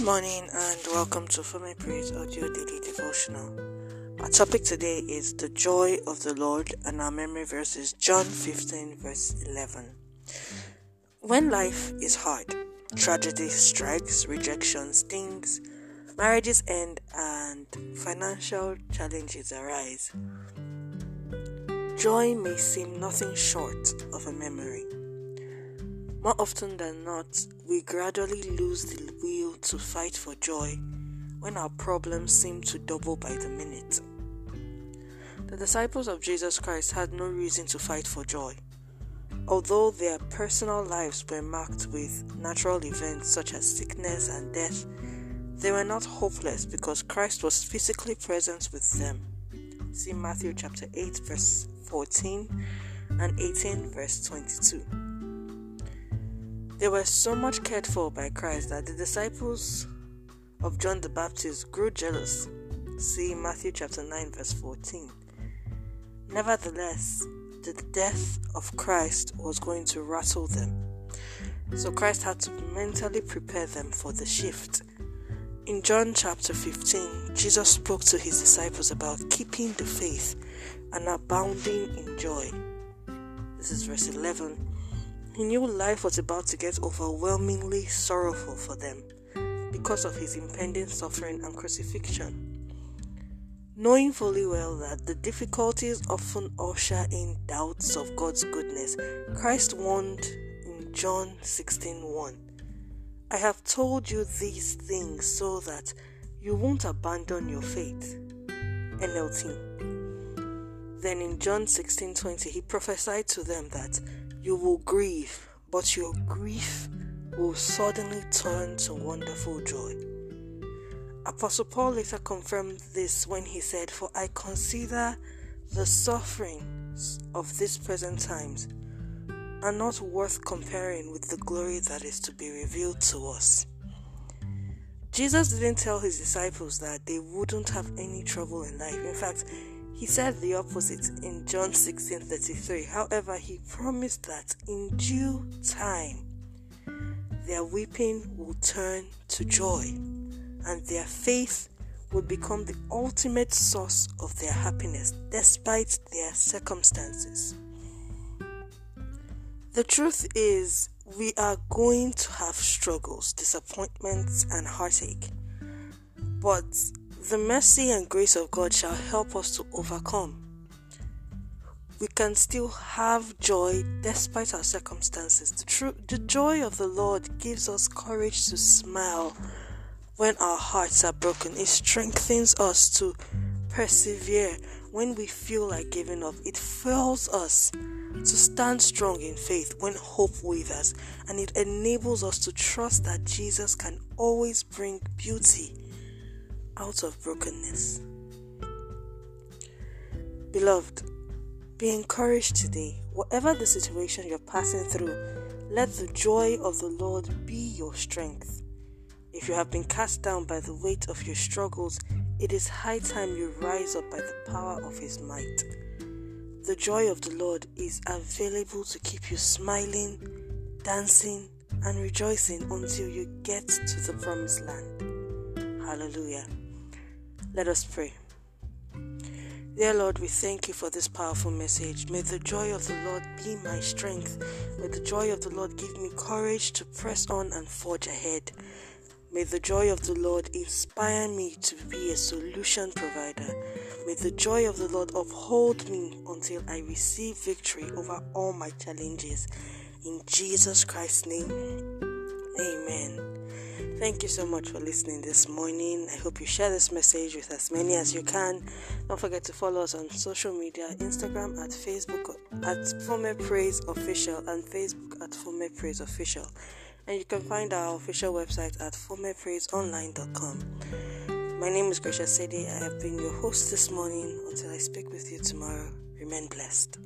Good morning and welcome to My Praise Audio Daily Devotional. Our topic today is the joy of the Lord, and our memory verse is John 15, verse 11. When life is hard, tragedy strikes, rejection stings, marriages end, and financial challenges arise, joy may seem nothing short of a memory. More often than not, we gradually lose the will to fight for joy when our problems seem to double by the minute. The disciples of Jesus Christ had no reason to fight for joy. Although their personal lives were marked with natural events such as sickness and death, they were not hopeless because Christ was physically present with them. See Matthew chapter 8 verse 14 and 18 verse 22. They were so much cared for by Christ that the disciples of John the Baptist grew jealous. See Matthew chapter 9, verse 14. Nevertheless, the death of Christ was going to rattle them. So Christ had to mentally prepare them for the shift. In John chapter 15, Jesus spoke to his disciples about keeping the faith and abounding in joy. This is verse 11 he knew life was about to get overwhelmingly sorrowful for them because of his impending suffering and crucifixion. Knowing fully well that the difficulties often usher in doubts of God's goodness, Christ warned in John 16:1, I have told you these things so that you won't abandon your faith. NLT. Then in John 16:20, he prophesied to them that you will grieve, but your grief will suddenly turn to wonderful joy. Apostle Paul later confirmed this when he said, For I consider the sufferings of these present times are not worth comparing with the glory that is to be revealed to us. Jesus didn't tell his disciples that they wouldn't have any trouble in life. In fact, he said the opposite in John 16:33. However, he promised that in due time their weeping will turn to joy and their faith will become the ultimate source of their happiness despite their circumstances. The truth is, we are going to have struggles, disappointments, and heartache. But the mercy and grace of God shall help us to overcome. We can still have joy despite our circumstances. The, the joy of the Lord gives us courage to smile when our hearts are broken. It strengthens us to persevere when we feel like giving up. It fills us to stand strong in faith when hope wavers, and it enables us to trust that Jesus can always bring beauty out of brokenness. Beloved, be encouraged today. Whatever the situation you're passing through, let the joy of the Lord be your strength. If you have been cast down by the weight of your struggles, it is high time you rise up by the power of His might. The joy of the Lord is available to keep you smiling, dancing, and rejoicing until you get to the promised land. Hallelujah. Let us pray. Dear Lord, we thank you for this powerful message. May the joy of the Lord be my strength. May the joy of the Lord give me courage to press on and forge ahead. May the joy of the Lord inspire me to be a solution provider. May the joy of the Lord uphold me until I receive victory over all my challenges. In Jesus Christ's name, amen. Thank you so much for listening this morning. I hope you share this message with as many as you can. Don't forget to follow us on social media Instagram at Facebook at Former Praise Official and Facebook at Former Praise Official. And you can find our official website at formerpraiseonline.com. My name is Gracia Sedi. I have been your host this morning. Until I speak with you tomorrow, remain blessed.